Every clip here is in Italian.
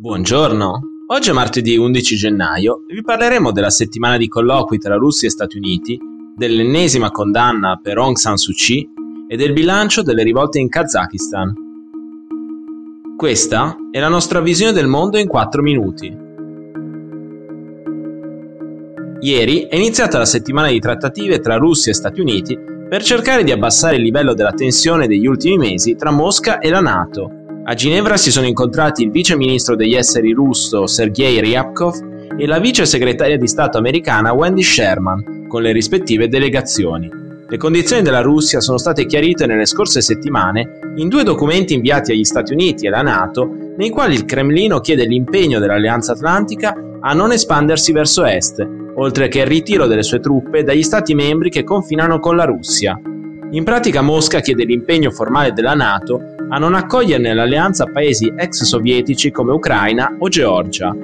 Buongiorno, oggi è martedì 11 gennaio e vi parleremo della settimana di colloqui tra Russia e Stati Uniti, dell'ennesima condanna per Aung San Suu Kyi e del bilancio delle rivolte in Kazakistan. Questa è la nostra visione del mondo in 4 minuti. Ieri è iniziata la settimana di trattative tra Russia e Stati Uniti per cercare di abbassare il livello della tensione degli ultimi mesi tra Mosca e la Nato a Ginevra si sono incontrati il vice ministro degli esteri russo Sergei Ryabkov e la vice segretaria di Stato americana Wendy Sherman, con le rispettive delegazioni. Le condizioni della Russia sono state chiarite nelle scorse settimane in due documenti inviati agli Stati Uniti e alla Nato, nei quali il Cremlino chiede l'impegno dell'Alleanza Atlantica a non espandersi verso est, oltre che il ritiro delle sue truppe dagli Stati membri che confinano con la Russia. In pratica Mosca chiede l'impegno formale della Nato a non accogliere nell'alleanza paesi ex sovietici come Ucraina o Georgia,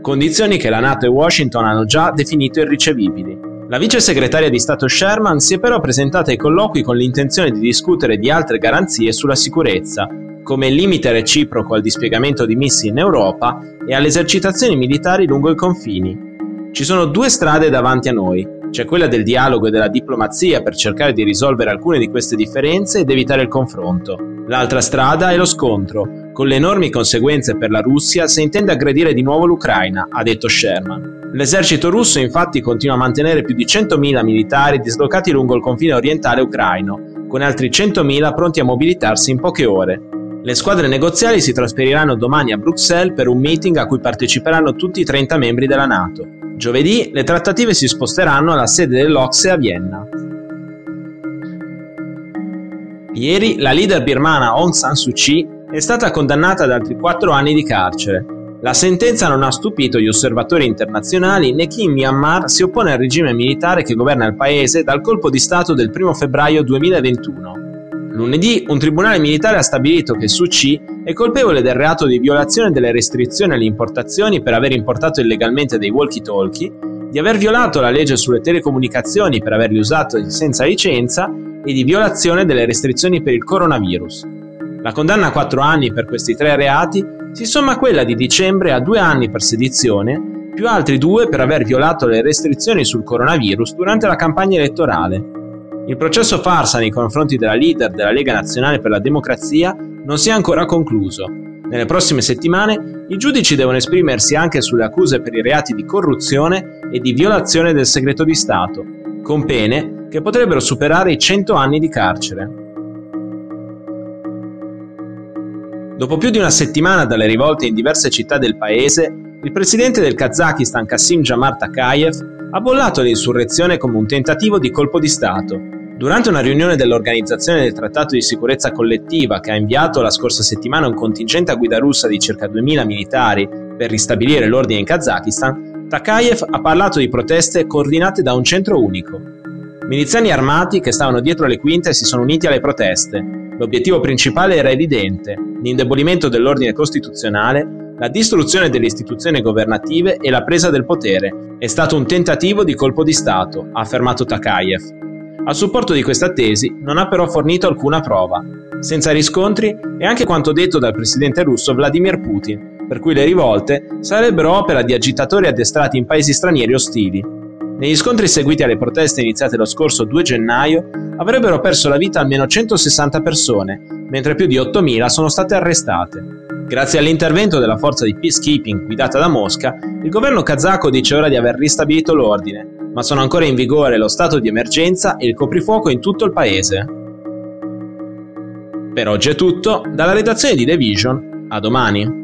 condizioni che la Nato e Washington hanno già definito irricevibili. La vice segretaria di Stato Sherman si è però presentata ai colloqui con l'intenzione di discutere di altre garanzie sulla sicurezza, come il limite reciproco al dispiegamento di missili in Europa e alle esercitazioni militari lungo i confini. Ci sono due strade davanti a noi, c'è quella del dialogo e della diplomazia per cercare di risolvere alcune di queste differenze ed evitare il confronto. L'altra strada è lo scontro, con le enormi conseguenze per la Russia se intende aggredire di nuovo l'Ucraina, ha detto Sherman. L'esercito russo infatti continua a mantenere più di 100.000 militari dislocati lungo il confine orientale ucraino, con altri 100.000 pronti a mobilitarsi in poche ore. Le squadre negoziali si trasferiranno domani a Bruxelles per un meeting a cui parteciperanno tutti i 30 membri della Nato. Giovedì le trattative si sposteranno alla sede dell'Ocse a Vienna. Ieri la leader birmana Aung San Suu Kyi è stata condannata ad altri 4 anni di carcere. La sentenza non ha stupito gli osservatori internazionali né chi in Myanmar si oppone al regime militare che governa il paese dal colpo di Stato del 1 febbraio 2021. Lunedì un tribunale militare ha stabilito che Suu Kyi è colpevole del reato di violazione delle restrizioni alle importazioni per aver importato illegalmente dei walkie-talkie, di aver violato la legge sulle telecomunicazioni per averli usati senza licenza e di violazione delle restrizioni per il coronavirus. La condanna a quattro anni per questi tre reati si somma a quella di dicembre a due anni per sedizione, più altri due per aver violato le restrizioni sul coronavirus durante la campagna elettorale. Il processo farsa nei confronti della leader della Lega Nazionale per la Democrazia non si è ancora concluso. Nelle prossime settimane i giudici devono esprimersi anche sulle accuse per i reati di corruzione e di violazione del segreto di Stato, con pene che potrebbero superare i 100 anni di carcere. Dopo più di una settimana dalle rivolte in diverse città del paese, il presidente del Kazakistan Kassim Jamar Takayev ha bollato l'insurrezione come un tentativo di colpo di Stato. Durante una riunione dell'Organizzazione del Trattato di Sicurezza Collettiva che ha inviato la scorsa settimana un contingente a guida russa di circa 2000 militari per ristabilire l'ordine in Kazakistan, Takayev ha parlato di proteste coordinate da un centro unico. Miliziani armati che stavano dietro le quinte si sono uniti alle proteste. L'obiettivo principale era evidente, l'indebolimento dell'ordine costituzionale la distruzione delle istituzioni governative e la presa del potere. È stato un tentativo di colpo di Stato, ha affermato Takayev. A supporto di questa tesi non ha però fornito alcuna prova. Senza riscontri è anche quanto detto dal presidente russo Vladimir Putin, per cui le rivolte sarebbero opera di agitatori addestrati in paesi stranieri ostili. Negli scontri seguiti alle proteste iniziate lo scorso 2 gennaio avrebbero perso la vita almeno 160 persone, mentre più di 8.000 sono state arrestate. Grazie all'intervento della forza di peacekeeping guidata da Mosca, il governo kazako dice ora di aver ristabilito l'ordine, ma sono ancora in vigore lo stato di emergenza e il coprifuoco in tutto il paese. Per oggi è tutto, dalla redazione di The Vision, a domani.